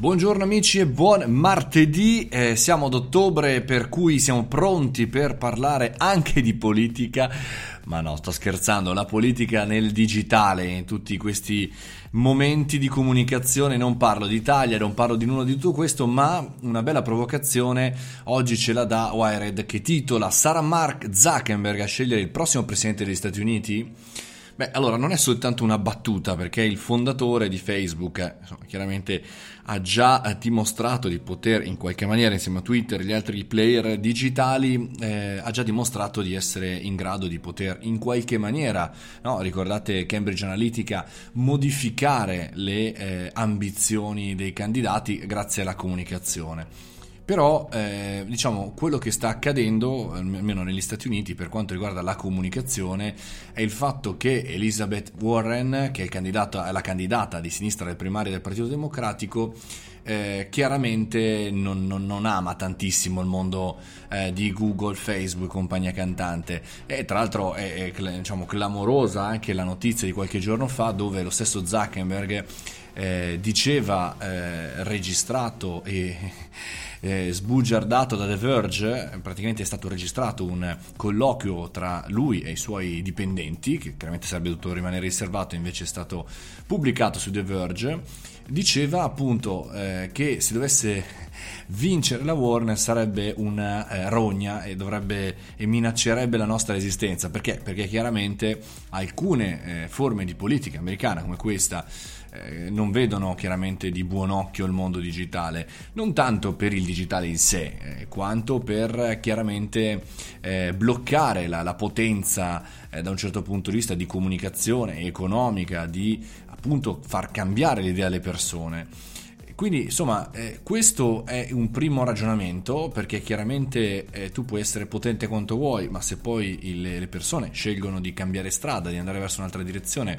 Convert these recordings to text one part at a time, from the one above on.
Buongiorno amici e buon martedì, eh, siamo ad ottobre per cui siamo pronti per parlare anche di politica, ma no, sto scherzando, la politica nel digitale, in tutti questi momenti di comunicazione, non parlo di Italia, non parlo di nulla di tutto questo, ma una bella provocazione oggi ce la dà Wired che titola Sarà Mark Zuckerberg a scegliere il prossimo presidente degli Stati Uniti? Beh, allora non è soltanto una battuta perché il fondatore di Facebook eh, insomma, chiaramente ha già eh, dimostrato di poter in qualche maniera insieme a Twitter e gli altri player digitali eh, ha già dimostrato di essere in grado di poter in qualche maniera, no? ricordate Cambridge Analytica, modificare le eh, ambizioni dei candidati grazie alla comunicazione. Però eh, diciamo quello che sta accadendo, almeno negli Stati Uniti per quanto riguarda la comunicazione, è il fatto che Elizabeth Warren, che è, è la candidata di sinistra alle primarie del Partito Democratico, eh, chiaramente non, non, non, ama tantissimo il mondo eh, di Google, Facebook, compagnia cantante. E tra l'altro è, è diciamo, clamorosa anche la notizia di qualche giorno fa dove lo stesso Zuckerberg eh, diceva eh, registrato e eh, sbugiardato da The Verge, praticamente è stato registrato un colloquio tra lui e i suoi dipendenti, che chiaramente sarebbe dovuto rimanere riservato, invece è stato pubblicato su The Verge, diceva appunto eh, che se dovesse vincere la Warner sarebbe una eh, rogna e, dovrebbe, e minaccerebbe la nostra esistenza. Perché? Perché chiaramente alcune eh, forme di politica americana come questa eh, non vedono chiaramente di buon occhio il mondo digitale, non tanto per il digitale in sé, eh, quanto per chiaramente eh, bloccare la, la potenza eh, da un certo punto di vista di comunicazione economica, di appunto far cambiare l'idea alle persone. Quindi insomma eh, questo è un primo ragionamento perché chiaramente eh, tu puoi essere potente quanto vuoi ma se poi il, le persone scelgono di cambiare strada, di andare verso un'altra direzione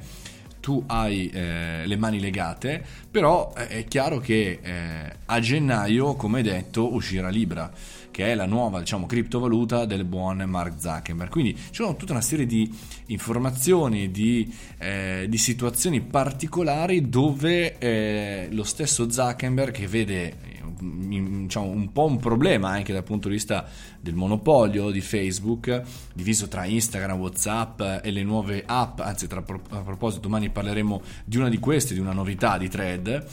tu hai eh, le mani legate, però eh, è chiaro che eh, a gennaio, come detto, uscirà Libra, che è la nuova, diciamo, criptovaluta del buon Mark Zuckerberg. Quindi ci sono tutta una serie di informazioni, di, eh, di situazioni particolari dove eh, lo stesso Zuckerberg che vede diciamo, un po' un problema anche dal punto di vista del monopolio di Facebook, diviso tra Instagram, Whatsapp e le nuove app, anzi tra, a proposito domani parleremo di una di queste, di una novità di Thread.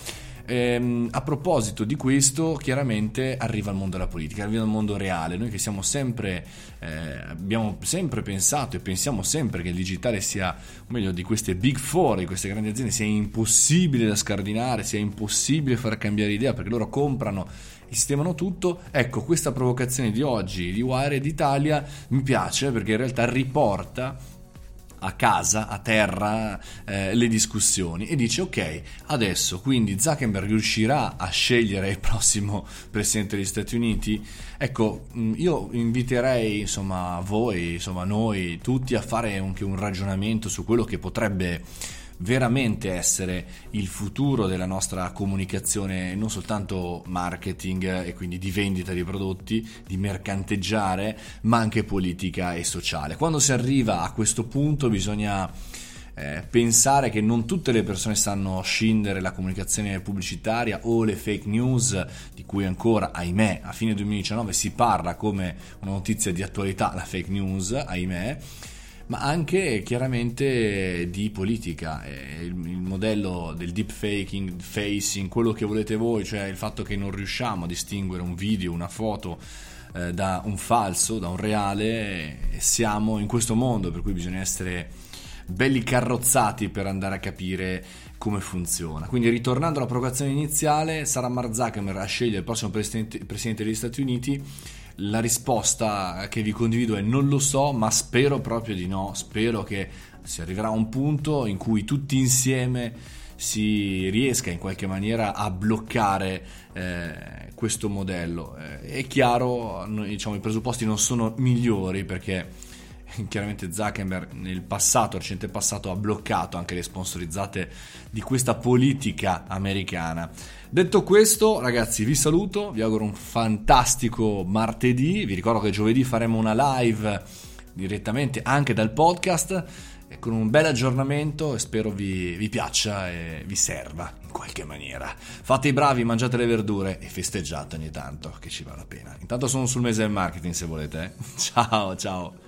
Ehm, a proposito di questo, chiaramente arriva il mondo della politica, arriva il mondo reale. Noi che siamo sempre, eh, abbiamo sempre pensato e pensiamo sempre che il digitale sia, o meglio, di queste big four, di queste grandi aziende, sia impossibile da scardinare, sia impossibile far cambiare idea perché loro comprano sistemano tutto. Ecco, questa provocazione di oggi di Wired Italia mi piace perché in realtà riporta a casa, a terra, eh, le discussioni e dice ok, adesso quindi Zuckerberg riuscirà a scegliere il prossimo presidente degli Stati Uniti? Ecco, mm, io inviterei insomma voi, insomma noi tutti a fare anche un ragionamento su quello che potrebbe veramente essere il futuro della nostra comunicazione, non soltanto marketing e quindi di vendita di prodotti, di mercanteggiare, ma anche politica e sociale. Quando si arriva a questo punto bisogna eh, pensare che non tutte le persone sanno scindere la comunicazione pubblicitaria o le fake news, di cui ancora, ahimè, a fine 2019 si parla come una notizia di attualità, la fake news, ahimè ma anche chiaramente di politica. Il, il modello del deepfaking, facing, quello che volete voi, cioè il fatto che non riusciamo a distinguere un video, una foto eh, da un falso, da un reale, siamo in questo mondo, per cui bisogna essere belli carrozzati per andare a capire come funziona. Quindi ritornando alla provocazione iniziale, sarà Mark Zuckerberg a scegliere il prossimo presidente, presidente degli Stati Uniti la risposta che vi condivido è non lo so, ma spero proprio di no. Spero che si arriverà a un punto in cui tutti insieme si riesca in qualche maniera a bloccare eh, questo modello. Eh, è chiaro, diciamo, i presupposti non sono migliori perché chiaramente Zuckerberg nel passato, recente passato, ha bloccato anche le sponsorizzate di questa politica americana. Detto questo, ragazzi, vi saluto, vi auguro un fantastico martedì. Vi ricordo che giovedì faremo una live direttamente anche dal podcast con un bel aggiornamento e spero vi, vi piaccia e vi serva qualche maniera. Fate i bravi, mangiate le verdure e festeggiate ogni tanto, che ci vale la pena. Intanto sono sul mese del marketing se volete. Eh? Ciao, ciao.